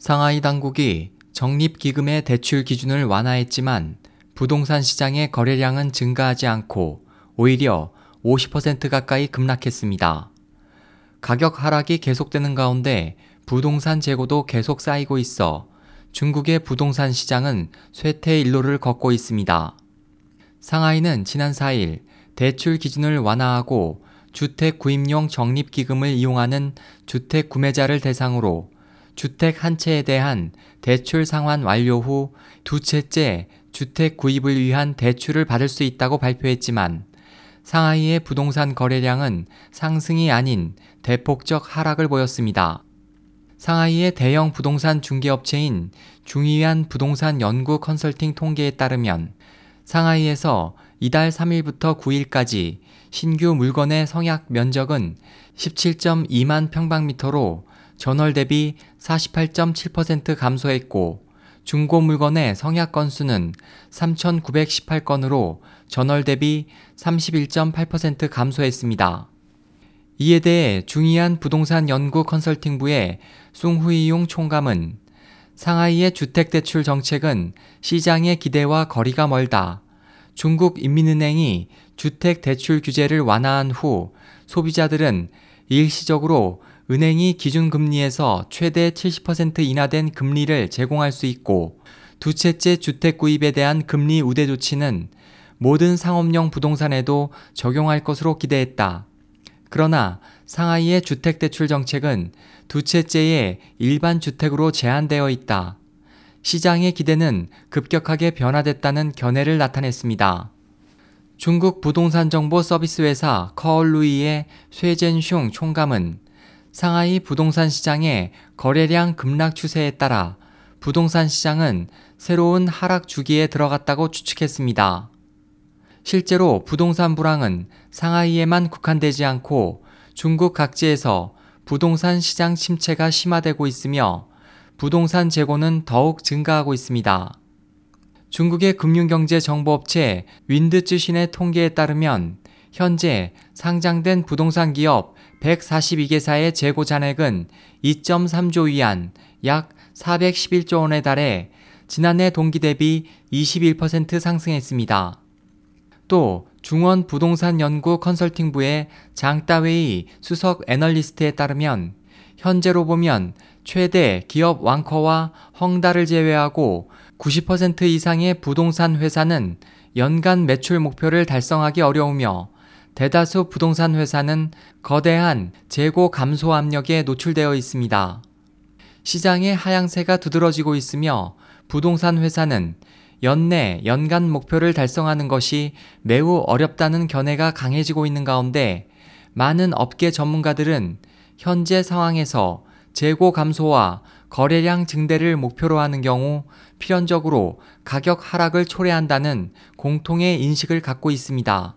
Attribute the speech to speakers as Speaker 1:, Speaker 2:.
Speaker 1: 상하이 당국이 적립기금의 대출 기준을 완화했지만 부동산 시장의 거래량은 증가하지 않고 오히려 50% 가까이 급락했습니다. 가격 하락이 계속되는 가운데 부동산 재고도 계속 쌓이고 있어 중국의 부동산 시장은 쇠퇴 일로를 걷고 있습니다. 상하이는 지난 4일 대출 기준을 완화하고 주택 구입용 적립기금을 이용하는 주택 구매자를 대상으로 주택 한 채에 대한 대출 상환 완료 후 두 채째 주택 구입을 위한 대출을 받을 수 있다고 발표했지만 상하이의 부동산 거래량은 상승이 아닌 대폭적 하락을 보였습니다. 상하이의 대형 부동산 중개업체인 중위안 부동산 연구 컨설팅 통계에 따르면 상하이에서 이달 3일부터 9일까지 신규 물건의 성약 면적은 17.2만 평방미터로 전월 대비 48.7% 감소했고 중고 물건의 성약 건수는 3,918건으로 전월 대비 31.8% 감소했습니다. 이에 대해 중이한 부동산 연구 컨설팅부의 숭후이용 총감은 상하이의 주택대출 정책은 시장의 기대와 거리가 멀다. 중국 인민은행이 주택 대출 규제를 완화한 후 소비자들은 일시적으로 은행이 기준금리에서 최대 70% 인하된 금리를 제공할 수 있고 두 채째 주택 구입에 대한 금리 우대 조치는 모든 상업용 부동산에도 적용할 것으로 기대했다. 그러나 상하이의 주택대출 정책은 두 채째의 일반 주택으로 제한되어 있다. 시장의 기대는 급격하게 변화됐다는 견해를 나타냈습니다. 중국 부동산 정보 서비스 회사 커얼루이의 쇠젠슝 총감은 상하이 부동산 시장의 거래량 급락 추세에 따라 부동산 시장은 새로운 하락 주기에 들어갔다고 추측했습니다. 실제로 부동산 불황은 상하이에만 국한되지 않고 중국 각지에서 부동산 시장 침체가 심화되고 있으며 부동산 재고는 더욱 증가하고 있습니다. 중국의 금융경제정보업체 윈드쯔신의 통계에 따르면 현재 상장된 부동산 기업 142개사의 재고 잔액은 2.3조 위안, 약 411조 원에 달해 지난해 동기 대비 21% 상승했습니다. 또 중원 부동산 연구 컨설팅부의 장따웨이 수석 애널리스트에 따르면 현재로 보면 최대 기업 왕커와 헝다를 제외하고 90% 이상의 부동산 회사는 연간 매출 목표를 달성하기 어려우며 대다수 부동산 회사는 거대한 재고 감소 압력에 노출되어 있습니다. 시장의 하향세가 두드러지고 있으며 부동산 회사는 연내 연간 목표를 달성하는 것이 매우 어렵다는 견해가 강해지고 있는 가운데 많은 업계 전문가들은 현재 상황에서 재고 감소와 거래량 증대를 목표로 하는 경우 필연적으로 가격 하락을 초래한다는 공통의 인식을 갖고 있습니다.